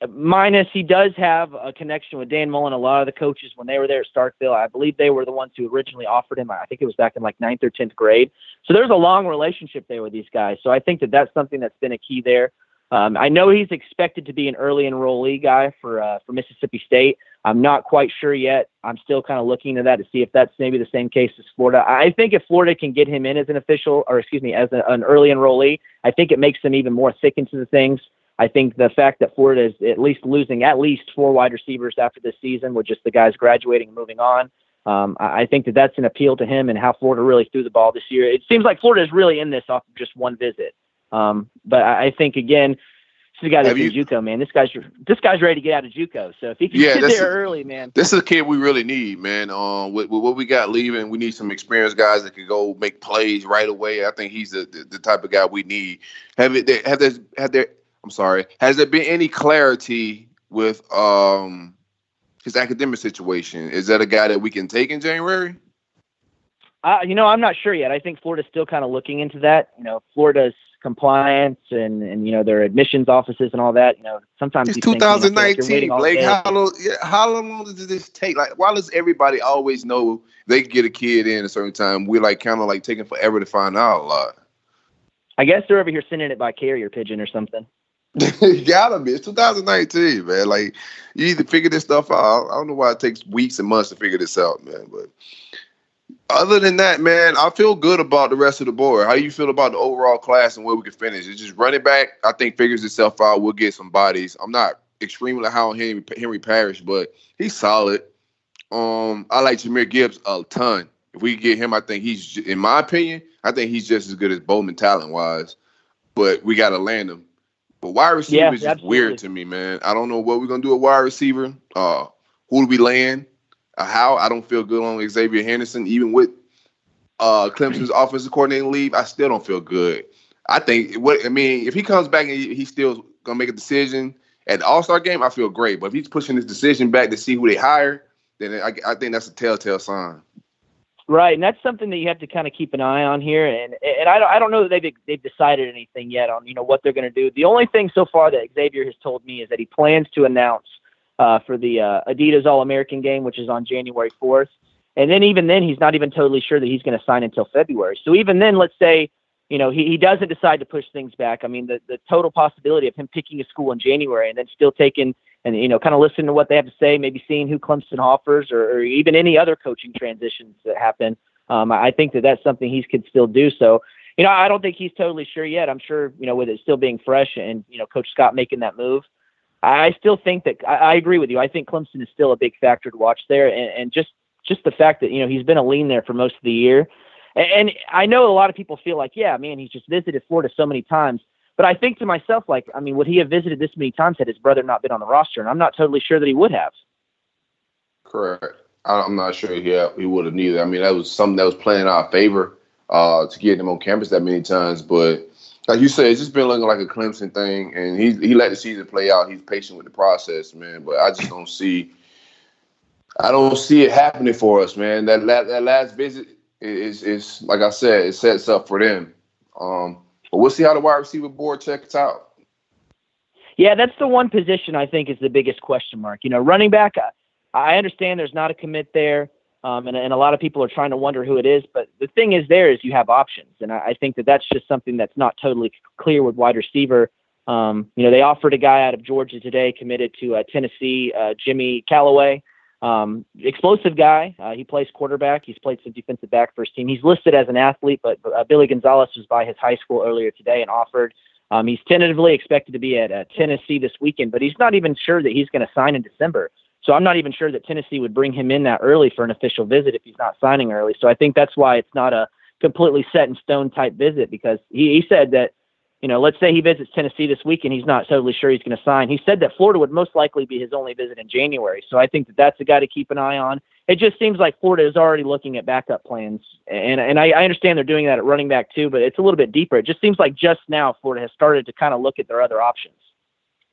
Minus, he does have a connection with Dan Mullen. A lot of the coaches, when they were there at Starkville, I believe they were the ones who originally offered him. I think it was back in like ninth or tenth grade. So there's a long relationship there with these guys. So I think that that's something that's been a key there. Um, I know he's expected to be an early enrollee guy for uh, for Mississippi State. I'm not quite sure yet. I'm still kind of looking into that to see if that's maybe the same case as Florida. I think if Florida can get him in as an official, or excuse me, as a, an early enrollee, I think it makes them even more thick into the things. I think the fact that Florida is at least losing at least four wide receivers after this season, with just the guys graduating and moving on, um, I think that that's an appeal to him and how Florida really threw the ball this year. It seems like Florida is really in this off of just one visit. Um, but I think again, this is a guy that's in JUCO, man. This guy's this guy's ready to get out of JUCO. So if he can Yeah, get there a- early, man. This is a kid we really need, man. Um, with, with what we got leaving, we need some experienced guys that can go make plays right away. I think he's the, the, the type of guy we need. Have it? Have there? Have there? I'm sorry. Has there been any clarity with um his academic situation? Is that a guy that we can take in January? Uh, you know, I'm not sure yet. I think Florida's still kind of looking into that. You know, Florida's compliance and and you know their admissions offices and all that. You know, sometimes It's these things, you know, feel like you're 2019, Blake. How long? How long does this take? Like, why does everybody always know they get a kid in a certain time? We're like kind of like taking forever to find out a lot. I guess they're over here sending it by carrier pigeon or something. You gotta be. It's 2019, man. Like you need to figure this stuff out. I don't know why it takes weeks and months to figure this out, man. But other than that, man, I feel good about the rest of the board. How you feel about the overall class and where we can finish? It's just running back. I think figures itself out. We'll get some bodies. I'm not extremely high on Henry, Henry Parrish, but he's solid. Um, I like Jahmyr Gibbs a ton. If we get him, I think he's, in my opinion, I think he's just as good as Bowman talent wise. But we got to land him. But wide receiver Yeah, is just absolutely. weird to me, man. I don't know what we're gonna do at wide receiver. Uh, who do we land? Uh, how? I don't feel good on Xzavier Henderson, even with uh Clemson's offensive coordinator leave. I still don't feel good. I think what I mean, if he comes back and he, he's still gonna make a decision at the All Star game, I feel great. But if he's pushing his decision back to see who they hire, then I, I think that's a telltale sign. Right, and that's something that you have to kind of keep an eye on here. And and I don't I don't know that they've they've decided anything yet on you know what they're going to do. The only thing so far that Xzavier has told me is that he plans to announce uh, for the uh, Adidas All American game, which is on January fourth. And then even then, he's not even totally sure that he's going to sign until February. So even then, let's say you know he, he doesn't decide to push things back. I mean, the the total possibility of him picking a school in January and then still taking and you know kind of listening to what they have to say, maybe seeing who Clemson offers, or, or even any other coaching transitions that happen. Um, I think that that's something he could still do. So, you know, I don't think he's totally sure yet. I'm sure, you know, with it still being fresh and you know, Coach Scott making that move, I I still think that I, I agree with you. I think Clemson is still a big factor to watch there, and, and just just the fact that you know he's been a lean there for most of the year. And, and I know a lot of people feel like, yeah, man, he's just visited Florida so many times. But I think to myself, like, I mean, would he have visited this many times had his brother not been on the roster? And I'm not totally sure that he would have. Correct. I'm not sure he he would have neither. I mean, that was something that was playing in our favor uh, to get him on campus that many times. But like you said, it's just been looking like a Clemson thing, and he he let the season play out. He's patient with the process, man. But I just don't see, I don't see it happening for us, man. That la- that last visit is is like I said, it sets up for them. Um, but we'll see how the wide receiver board checks out. Yeah, that's the one position I think is the biggest question mark. You know, running back, I, understand there's not a commit there, um, and, and a lot of people are trying to wonder who it is. But the thing is, there is you have options, and I, I think that that's just something that's not totally clear with wide receiver. Um, you know, they offered a guy out of Georgia today, committed to uh, Tennessee, uh, Jimmy Callaway. Um, explosive guy. Uh, he plays quarterback. He's played some defensive back for his team. He's listed as an athlete, but uh, Billy Gonzalez was by his high school earlier today and offered. Um, he's tentatively expected to be at uh, Tennessee this weekend, but he's not even sure that he's going to sign in December. So I'm not even sure that Tennessee would bring him in that early for an official visit if he's not signing early. So I think that's why it's not a completely set in stone type visit because he, he said that, you know, let's say he visits Tennessee this week and he's not totally sure he's going to sign. He said that Florida would most likely be his only visit in January. So I think that that's a guy to keep an eye on. It just seems like Florida is already looking at backup plans, and and I, I understand they're doing that at running back too, but it's a little bit deeper. It just seems like just now Florida has started to kind of look at their other options.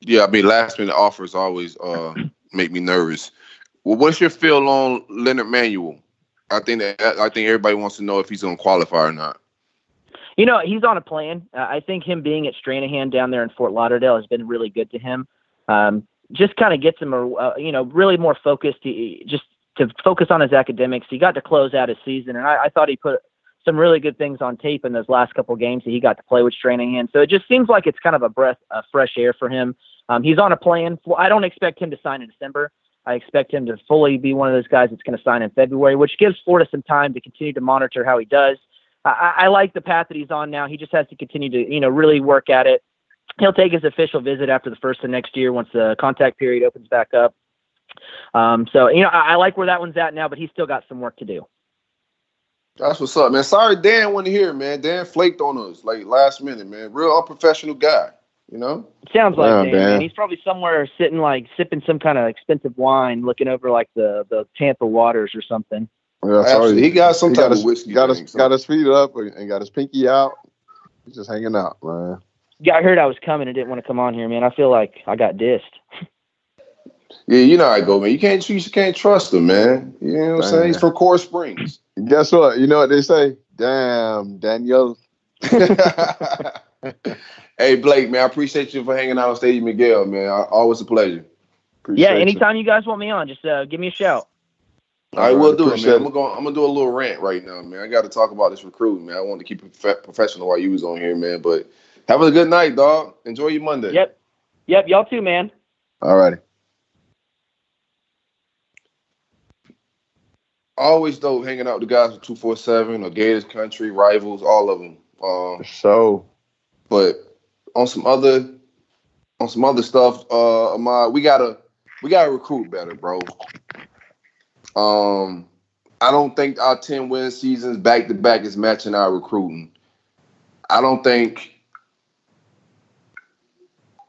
Yeah, I mean, last minute offers always uh, make me nervous. Well, what's your feel on Leonard Manuel? I think that I think everybody wants to know if he's going to qualify or not. You know, he's on a plan. Uh, I think him being at Stranahan down there in Fort Lauderdale has been really good to him. Um, just kind of gets him, uh, you know, really more focused. He, just to focus on his academics. He got to close out his season, and I, I thought he put some really good things on tape in those last couple games that he got to play with Stranahan. So it just seems like it's kind of a breath of fresh air for him. Um, he's on a plan. I don't expect him to sign in December. I expect him to fully be one of those guys that's going to sign in February, which gives Florida some time to continue to monitor how he does. I, I like the path that he's on now. He just has to continue to, you know, really work at it. He'll take his official visit after the first of next year once the contact period opens back up. Um, so, you know, I, I like where that one's at now, but he's still got some work to do. That's what's up, man. Sorry, Dan wasn't here, man. Dan flaked on us like last minute, man. Real unprofessional guy, you know. Sounds like Yeah, Dan, Dan. man. He's probably somewhere sitting like sipping some kind of expensive wine, looking over like the the Tampa waters or something. Yeah, sorry. He got some He type got of his, whiskey. got thing, his, so- got his feet up and got his pinky out. He's just hanging out, man. Yeah, I heard I was coming and didn't want to come on here, man. I feel like I got dissed. Yeah, you know how I go, man. You can't you can't trust him, man. You know what I'm saying? He's from Core Springs. Guess what? You know what they say? Damn, Daniel. hey Blake, man, I appreciate you for hanging out on Stadium Miguel, man. Always a pleasure. Appreciate yeah, you. anytime you guys want me on, just uh, give me a shout. All right, we'll do it, man. Appreciate I'm gonna go. I'm gonna do a little rant right now, man. I got to talk about this recruiting, man. I wanted to keep it professional while you was on here, man. But have a good night, dog. Enjoy your Monday. Yep. Yep. Y'all too, man. All righty. Always dope hanging out with the guys with two four seven or Gators Country rivals, all of them. Um, So but on some other on some other stuff, uh, Ahmad, we gotta we gotta recruit better, bro. Um, I don't think our ten win seasons back to back is matching our recruiting. I don't think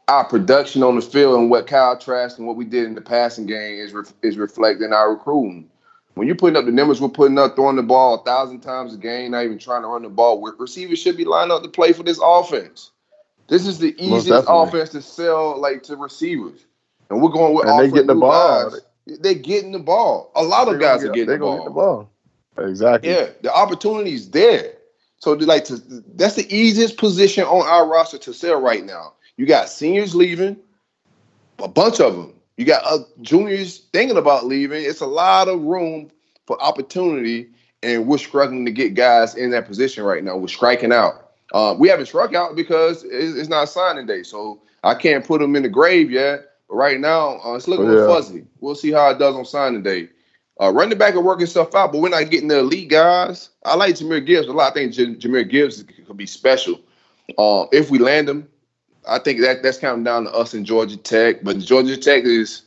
our production on the field and what Kyle Trask and what we did in the passing game is re- is reflecting our recruiting. When you're putting up the numbers we're putting up, throwing the ball a thousand times a game, not even trying to run the ball, receivers should be lined up to play for this offense. This is the easiest offense to sell like to receivers, and we're going with And they get the ball. guys. They getting the ball. A lot of they guys are getting the ball. get the ball. Exactly. Yeah, the opportunity is there. So like to that's the easiest position on our roster to sell right now. You got seniors leaving, a bunch of them. You got uh, juniors thinking about leaving. It's a lot of room for opportunity, and we're struggling to get guys in that position right now. We're striking out. Um, we haven't struck out because it's, it's not signing day, so I can't put them in the grave yet. But right now, uh, it's looking a little Yeah. fuzzy. We'll see how it does on signing day. Uh, running back and working stuff out, but we're not getting the elite guys. I like Jahmyr Gibbs a lot. I think J- Jahmyr Gibbs could be special. Um, if we land him, I think that that's counting down to us in Georgia Tech. But Georgia Tech is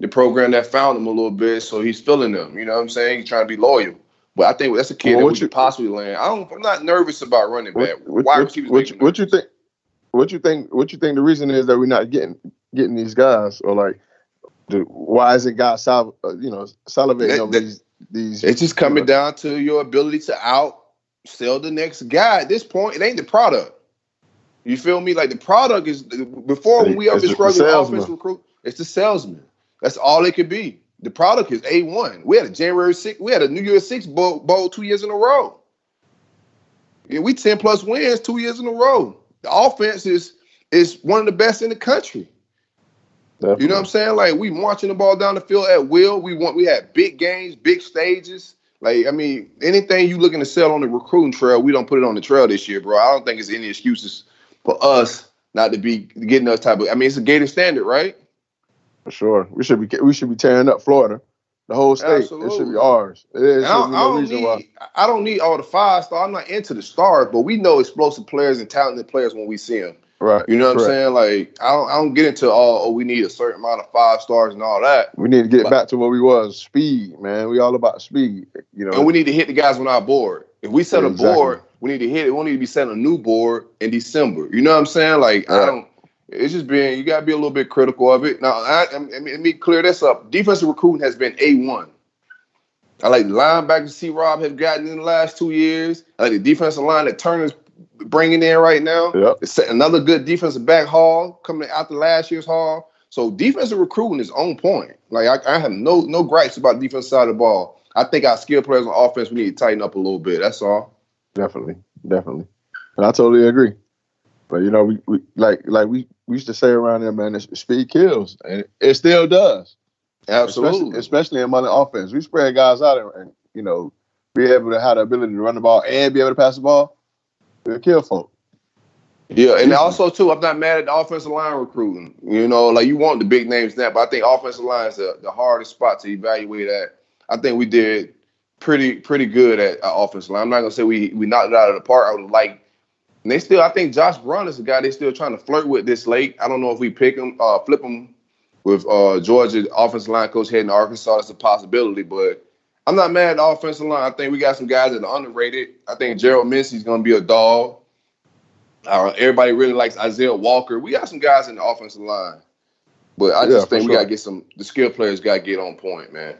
the program that found him a little bit, so he's filling them. You know what I'm saying? He's trying to be loyal. But I think that's a kid Well, that what we you- could possibly land. I don't. I'm not nervous about running back. What, what, what, what, make you- me what you think? What you think? What you think? The reason is that we're not getting getting these guys, or like, the, why is it God sal, uh, you know salivating over these these? It's just coming down to your ability to out sell the next guy. At this point, it ain't the product. You feel me? Like the product is before when we up and the struggling offense recruit, it's the salesman. That's all it could be. The product is A one. We had a January six, we had a New Year's six bowl, bowl two years in a row. Yeah, we 10 plus wins two years in a row. The offense is is one of the best in the country. You know what I'm saying? Like we marching the ball down the field at will. We want we had big games, big stages. Like I mean, anything you looking to sell on the recruiting trail, we don't put it on the trail this year, bro. I don't think it's any excuses for us not to be getting us type of. I mean, it's a Gator standard, right? For sure, we should be we should be tearing up Florida, the whole state. It should Absolutely. be ours. It And should I don't, be I no don't reason need why. I don't need all the five star. I'm not into the stars, but we know explosive players and talented players when we see them. Right. You know what correct. I'm saying? Like I don't I don't get into all oh we need a certain amount of five stars and all that. We need to get But- back to what we was. Speed, man. We all about speed. You know. And we need to hit the guys on our board. If we set a Exactly. board, we need to hit it. We need to be setting a new board in December. You know what I'm saying? Like I don't. It's just being you gotta be a little bit critical of it. Now, I, I mean, let me clear this up. Defensive recruiting has been a one. I like the linebackers C. Rob have gotten in the last two years. I like the defensive line that Turner's bringing in right now. Yep. It's another good defensive back haul coming after last year's haul. So defensive recruiting is on point. Like I, I have no no gripes about the defensive side of the ball. I think our skill players on offense we need to tighten up a little bit. That's all. Definitely, definitely, and I totally agree. But you know, we, we like like we, we used to say around there, man, speed kills, and it, still does. Absolutely. especially, especially among the offense. We spread guys out and, and you know be able to have the ability to run the ball and be able to pass the ball. We'll kill folk. Yeah, and also too, I'm not mad at the offensive line recruiting. You know, like you want the big names now, but I think offensive line is the, the hardest spot to evaluate at. I think we did pretty pretty good at uh, offensive line. I'm not gonna say we we knocked it out of the park. I would like, and they still. I think Josh Brown is a guy they still trying to flirt with this late. I don't know if we pick him, uh, flip him with uh, Georgia offensive line coach heading to Arkansas. That's a possibility, but I'm not mad at the offensive line. I think we got some guys that are underrated. I think Gerald Mincey's gonna be a dog. Uh, everybody really likes Isaiah Walker. We got some guys in the offensive line, but I Yeah, just think we sure. gotta get some. The skill players gotta get on point, man.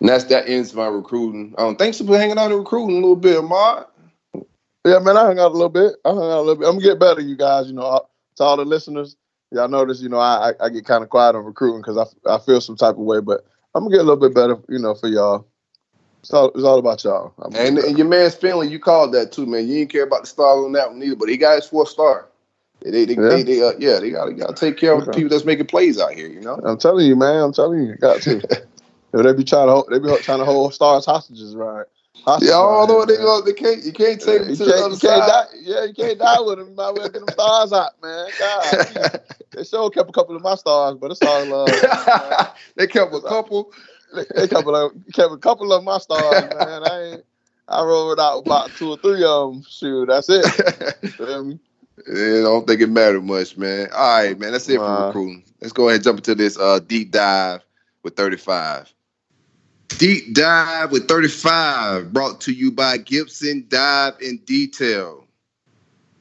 And that's that ends my recruiting. Um, thanks for hanging out and recruiting a little bit, Ahmad. Yeah, man, I hung out a little bit. I hung out a little bit. I'm gonna get better, you guys. You know, uh, to all the listeners, y'all notice, you know, I I, I get kind of quiet on recruiting because I, I feel some type of way, but I'm gonna get a little bit better, you know, for y'all. It's all, it's all about y'all. And, and your man's Finley, you called that too, man. You didn't care about the stars on that one either, but he got his fourth star. They, they, they, Yeah. they, they, uh, yeah, they got to take care of the people that's making plays out here, you know. I'm telling you, man. I'm telling you, got to. They be trying to hold, they be trying to hold stars hostages, right? Hostages, Yeah, I don't know what they man. go. They can't. You can't take them You to the other side. die. Yeah, you can't die with them. Might get them stars out, man. God, they sure kept a couple of my stars, but it's all love. they kept a couple. They, they kept a kept a couple of my stars, man. I ain't. I rolled out about two or three of them. Shoot, that's it. Yeah, I don't think it mattered much, man. All right, man. That's it for Nah. recruiting. Let's go ahead and jump into this uh, deep dive with 35. Deep dive with 35, brought to you by Gibson Dive in Detail.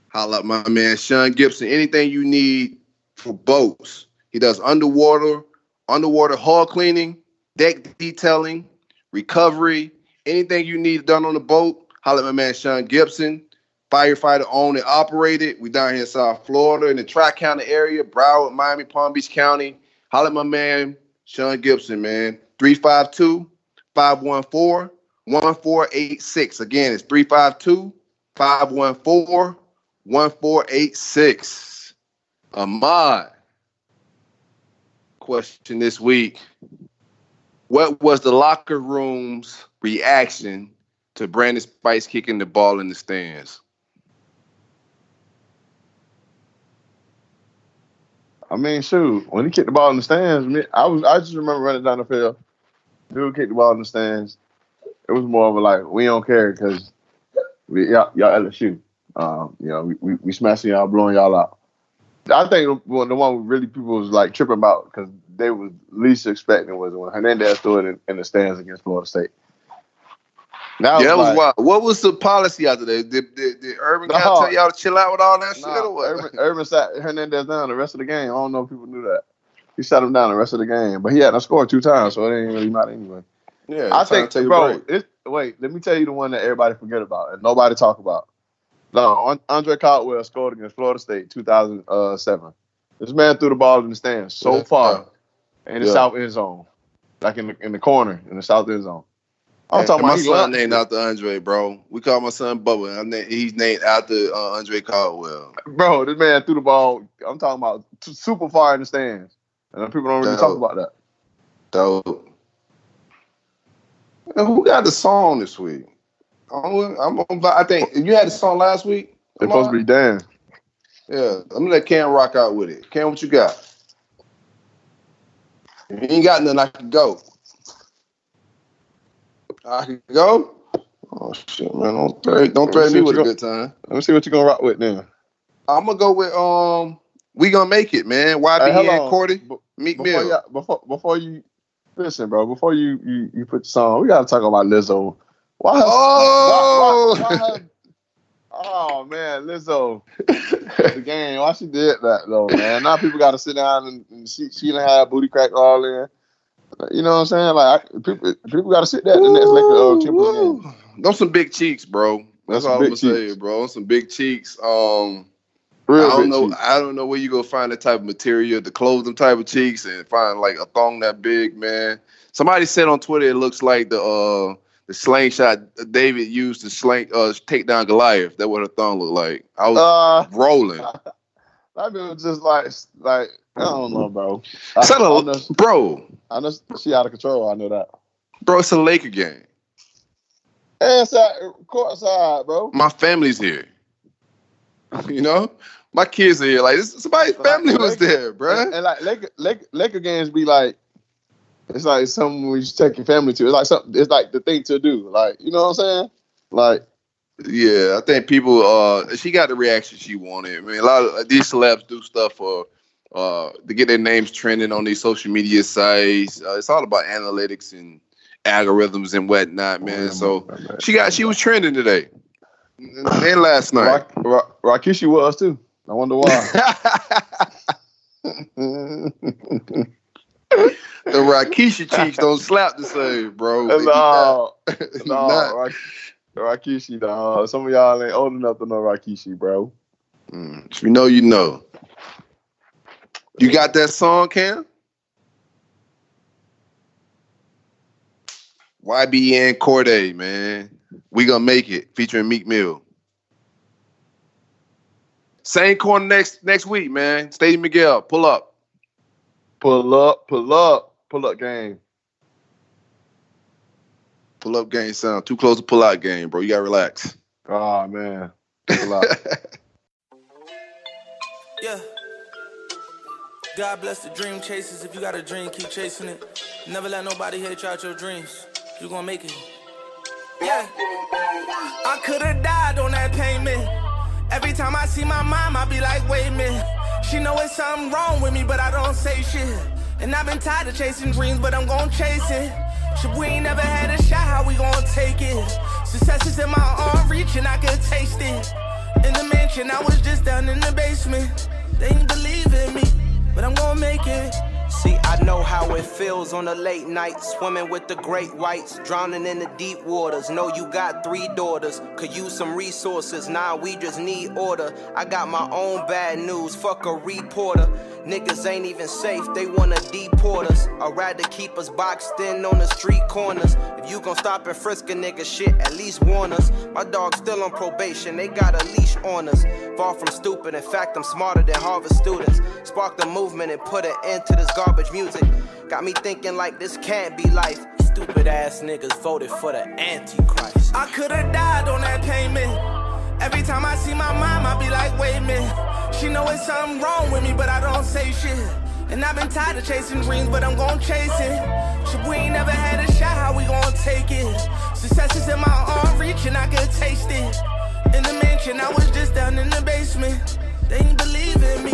Holla up my man Sean Gibson. Anything you need for boats. He does underwater, underwater hull cleaning, deck detailing, recovery, anything you need done on the boat. Holla at my man Sean Gibson firefighter owned and operated. We down here in South Florida in the Tri-County area, Broward, Miami, Palm Beach County. Holla at my man, Sean Gibson, man. 352-514-1486. Again, it's 352-514-1486. Ahmad. Question this week. What was the locker room's reaction to Brandon Spikes kicking the ball in the stands? I mean, shoot, when he kicked the ball in the stands, I was I just remember running down the field. Dude kicked the ball in the stands. It was more of a like we don't care because we y'all, y'all LSU. Um, you know, we, we we smashing y'all, blowing y'all out. I think the one, the one really people was like tripping about because they was least expecting was when Hernandez threw it in, in the stands against Florida State. Now yeah, that was like, wild. What was the policy out that? Did, did, did Urban kind No. tell y'all to chill out with all that shit or what? Urban, Urban sat Hernandez down the rest of the game. I don't know if people knew that. He sat him down the rest of the game, but he hadn't scored two times, so it ain't really matter anyway. yeah, I time to think, bro. break. It, wait, let me tell you the one that everybody forget about and nobody talk about. No, Andre Caldwell scored against Florida State 2007. This man threw the ball in the stands so Yeah. far in the Yeah. south end zone, like in the, in the corner in the south end zone. I'm And talking my about he son launched named after Andre, bro. We call my son Bubba. I'm na- he's named after uh, Andre Caldwell. bro. This man threw the ball. I'm talking about t- super far in the stands, and people don't really talk about that. Dope. And who got the song this week? I'm, I'm I think you had the song last week. They're supposed to be Dan. Yeah, I'm gonna let Cam rock out with it. Cam, what you got? If you ain't got nothing, I can go. I can go. Oh shit, man! Don't threaten, don't threaten me with a good time. Let me see what you're gonna rock with then. I'm gonna go with um. We gonna make it, man. YB hold and on. Cordae, Be- Meek before, Mill. before before you listen, bro. Before you you, you put the song, we gotta talk about Lizzo. Why? Oh! why, why, why oh man, Lizzo, the game. Why she did that though, man? Now people gotta sit down and, and she she done had booty crack all in. You know what I'm saying? Like I, people people gotta sit there at the next like uh. Those some big cheeks, bro. That's some all I'm gonna say, bro. Some big cheeks. Um, Real I don't know. cheeks. I don't know where you go find that type of material to close them type of cheeks and find like a thong that big, man. Somebody said on Twitter it looks like the uh the slingshot David used to sling uh take down Goliath. That what her thong looked like. I was Uh, rolling. bit was just like like I don't know, bro. I, It's I a- know, bro, I know she out of control. I know that. bro, it's a Laker game. And side, court side, bro. My family's here. You know, my kids are here. Like this, somebody's Like, family was Laker- there, And, and like Laker, Laker, Laker games be like, it's like something we should take your family to. It's like something. It's like the thing to do. Like you know what I'm saying? Like Yeah, I think people. Uh, she got the reaction she wanted. I mean, a lot of these celebs do stuff for uh to get their names trending on these social media sites. Uh, it's all about analytics and algorithms and whatnot, man. So she got she was trending today and last night. Rock, Rock, Rikishi was too. I wonder why. the Rikishi cheeks don't slap the same, bro. No, no, Rak- Rikishi, dog. Some of y'all ain't old enough to know Rikishi, bro. Mm, you know, you know. You got that song, Cam? YBN Cordae, man. We gonna make it, featuring Meek Mill. Same corner next next week, man. Stadium Miguel, pull up. Pull up, pull up, pull up game. Pull up game sound too close to pull out game, bro. You gotta relax. Oh man, That's a lot. Yeah. God bless the dream chasers. If you got a dream, keep chasing it. Never let nobody hate you out your dreams. You gonna make it. Yeah. I could've died on that payment. Every time I see my mom, I be like, wait a minute. She know it's something wrong with me, but I don't say shit. And I've been tired of chasing dreams, but I'm gonna chase it. Shit, we ain't never had a shot, how we gonna take it? Success is in my arm reach, and I can taste it. In the mansion, I was just down in the basement. They ain't believe in me, but I'm gonna make it. It feels on a late night, swimming with the great whites, drowning in the deep waters. Know you got three daughters, could use some resources. Nah, we just need order. I got my own bad news, fuck a reporter. Niggas ain't even safe, they wanna deport us. I'd rather keep us boxed in on the street corners. If you gon' stop and frisk a nigga shit, at least warn us. My dog's still on probation, they got a leash on us. Far from stupid, in fact, I'm smarter than Harvard students. Spark the movement and put an end to this garbage music. Got me thinking like this can't be life. Stupid ass niggas voted for the Antichrist. I could've died on that payment. Every time I see my mom, I be like, wait a minute. She know it's something wrong with me, but I don't say shit. And I've been tired of chasing dreams, but I'm gon' chase it. Shit, we ain't never had a shot, how we gon' take it? Success is in my arm reach, and I can taste it. In the mansion, I was just down in the basement. They ain't believe in me,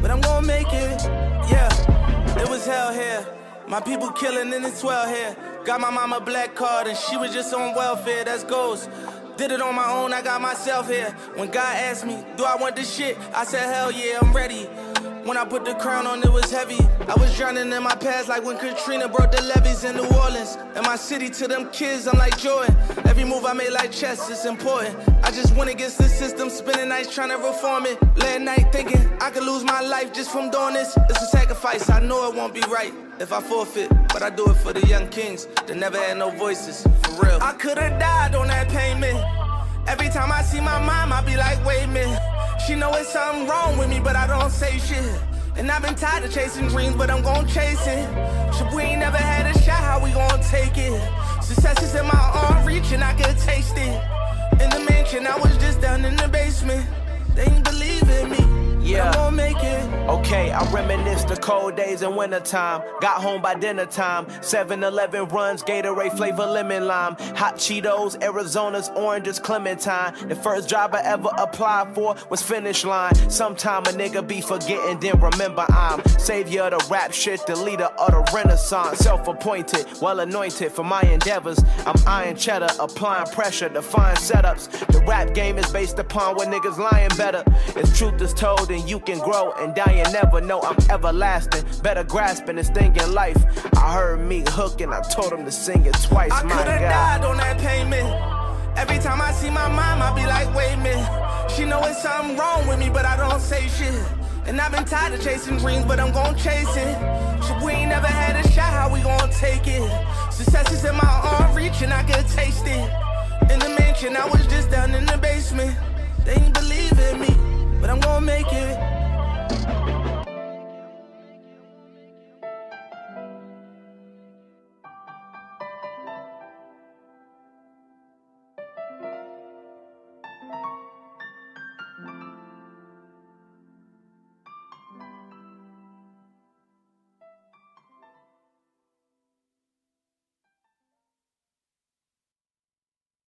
but I'm gon' make it. Yeah, it was hell here. My people killing and it's well here. Got my mama black card and she was just on welfare. That's goals. Did it on my own, I got myself here. When God asked me, do I want this shit? I said, hell yeah, I'm ready. When I put the crown on, it was heavy. I was drowning in my past like when Katrina broke the levees in New Orleans. In my city to them kids, I'm like Jordan. Every move I made like chess, it's important. I just went against the system, spending nights trying to reform it. Late night thinking I could lose my life just from doing this. It's a sacrifice, I know it won't be right if I forfeit. But I do it for the young kings that never had no voices, for real. I could've died on that payment. Every time I see my mom, I be like, wait a minute. She know it's something wrong with me, but I don't say shit. And I've been tired of chasing dreams, but I'm gon' chase it. Shit, we ain't never had a shot, how we gon' take it? Success is in my arm reach, and I can taste it. In the mansion, I was just down in the basement. They ain't believe in me. Yeah. I'm gon' make it. Okay, I reminisce the cold days in wintertime. Got home by dinner time. 7 Eleven runs, Gatorade flavor lemon lime. Hot Cheetos, Arizona's oranges, Clementine. The first job I ever applied for was Finish Line. Sometime a nigga be forgetting, then remember I'm savior of the rap shit, the leader of the renaissance. Self appointed, well anointed for my endeavors. I'm iron cheddar, applying pressure to find setups. The rap game is based upon what niggas lying better. If truth is told, then you can grow and die and never know I'm everlasting. Better grasping this thing in life. I heard me hook and I told him to sing it twice. I my could've God. died on that payment. Every time I see my mom, I be like, wait a minute. She know it's something wrong with me, but I don't say shit. And I've been tired of chasing dreams, but I'm gon' chase it. Shit, we ain't never had a shot, how we gon' take it? Success is in my arm reach, and I can taste it. In the mansion, I was just down in the basement. They ain't believe in me, but I'm gonna make it.